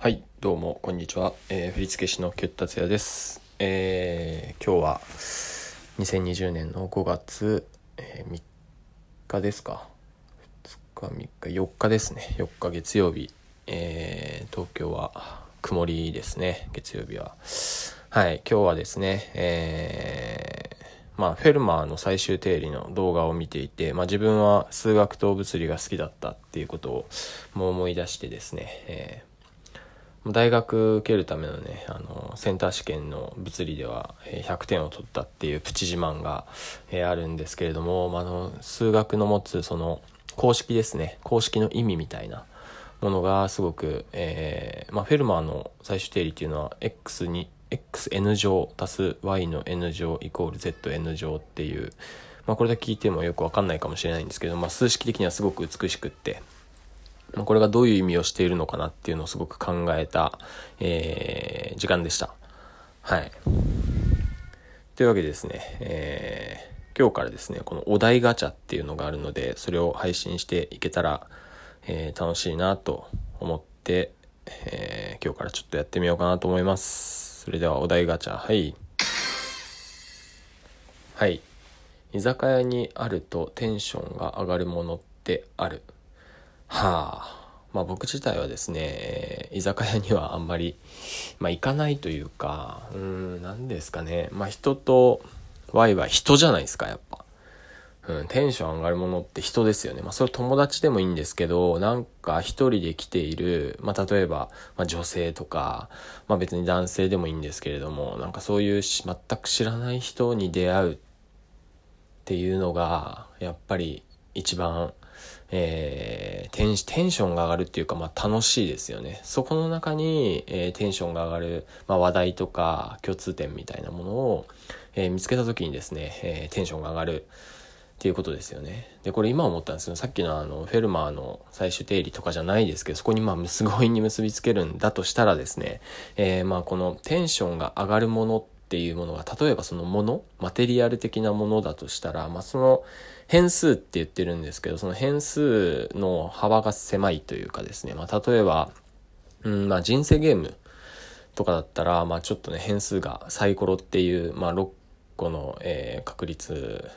はいどうもこんにちは、えー、振付師のキュッ達也です、えー、今日は2020年の5月、えー3日ですか？2日3日4日ですね。4日月曜日、えー東京は曇りですね。月曜日は。はい今日はですねえーまあ、フェルマーの最終定理の動画を見ていて、まあ、自分は数学と物理が好きだったっていうことをもう思い出してですね、えー大学受けるためのねあのセンター試験の物理では100点を取ったっていうプチ自慢が、えあるんですけれども、まあ、の数学の持つその公式ですね。公式の意味みたいなものがすごく、えーまあ、フェルマーの最終定理っていうのは x に xn 乗足す y の n 乗イコール zn 乗っていう、まあ、これだけ聞いてもよくわかんないかもしれないんですけど、まあ、数式的にはすごく美しくってこれがどういう意味をしているのかなっていうのをすごく考えた、えー時間でした。はい。というわけでですね、えー今日からですね、このお題ガチャっていうのがあるので、それを配信していけたら、えー楽しいなと思って、えー今日からちょっとやってみようかなと思います。それではお題ガチャ、はい。はい。居酒屋にあるとテンションが上がるものってある？はあ。まあ僕自体はですね、居酒屋にはあんまり、まあ行かないというか、うん、なんですかね。まあ人とワイワイ人じゃないですか、やっぱ。うん、テンション上がるものって人ですよね。まあそれ友達でもいいんですけど、なんか一人で来ている、まあ例えば、まあ女性とか、まあ別に男性でもいいんですけれども、なんかそういうし全く知らない人に出会うっていうのがやっぱり一番、えーテンテンションが上がるっていうか、まあ、楽しいですよねそこの中に、えーテンションが上がる、まあ、話題とか共通点みたいなものを、えー見つけた時にですね、えーテンションが上がるっていうことですよね。で、これ今思ったんですけど、さっきのあの、フェルマーの最終定理とかじゃないですけど、そこにまあ、すごいに結びつけるんだとしたらですね、えーまあ、このテンションが上がるものってていうものが、例えばそのもの、マテリアル的なものだとしたら、まあ、その変数って言ってるんですけど、その変数の幅が狭いというかですね、まあ、例えば、うん、まあ、人生ゲームとかだったら、まあ、ちょっとね、変数がサイコロっていう、まあ、6個の、えー確率、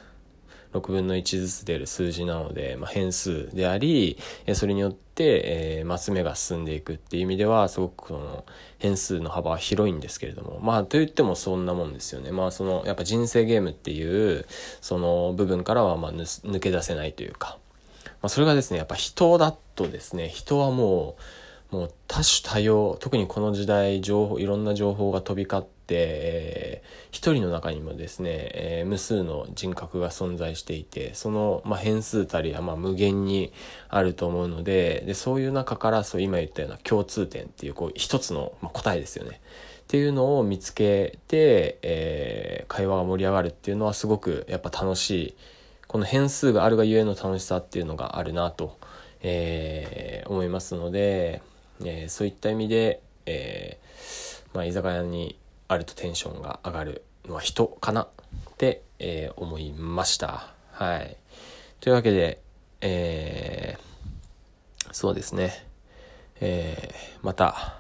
6分の1ずつ出る数字なので、まあ、変数であり、えそれによって、えーマス目が進んでいくっていう意味では、すごくこの変数の幅は広いんですけれども、まあ、と言ってもそんなもんですよね。まあ、その、やっぱ人生ゲームっていう、その部分からは、まあ、抜け出せないというか、まあ、それがですね、やっぱ人だとですね、人はもう、もう多種多様、特にこの時代、情報、いろんな情報が飛び交って、えー一人の中にもですね、えー無数の人格が存在していて、その、まあ、変数たりは、まあ、無限にあると思うので、で、そういう中から、そう、今言ったような共通点っていう、こう、一つの、まあ、答えですよね。っていうのを見つけて、えー会話が盛り上がるっていうのはすごくやっぱ楽しい。この変数があるがゆえの楽しさっていうのがあるなと、えー思いますので、えーそういった意味で、えーまあ、居酒屋にあるとテンションが上がるのは人かなって、えー思いました。はい。というわけで、えそうですね。えまた、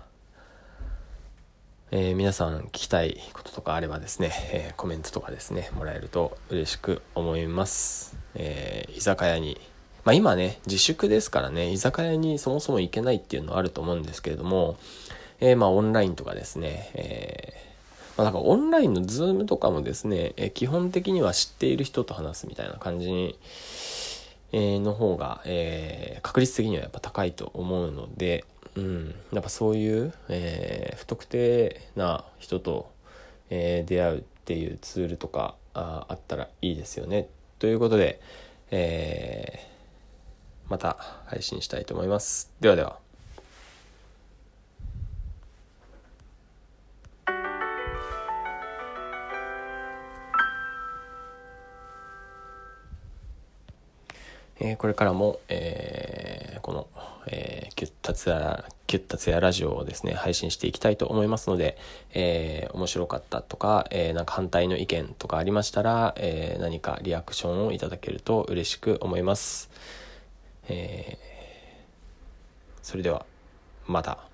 え皆さん聞きたいこととかあればですね、えコメントとかですね、もらえると嬉しく思います。え居酒屋に、まあ今ね、自粛ですからね、居酒屋にそもそも行けないっていうのはあると思うんですけれども、えーまあオンラインとかですね、えーまあなんかオンラインのズームとかもですね、えー基本的には知っている人と話すみたいな感じに、えーの方が、えー確率的にはやっぱ高いと思うので、うん、やっぱそういう、えー不特定な人と、えー出会うっていうツールとかああったらいいですよね。ということで、えーまた配信したいと思います。ではでは。えーこれからも、えーこの、えーキュッタツヤ、キュッタツヤラジオをですね、配信していきたいと思いますので、えー面白かったとか、えーなんか反対の意見とかありましたら、えー何かリアクションをいただけると嬉しく思います。えーそれでは、また。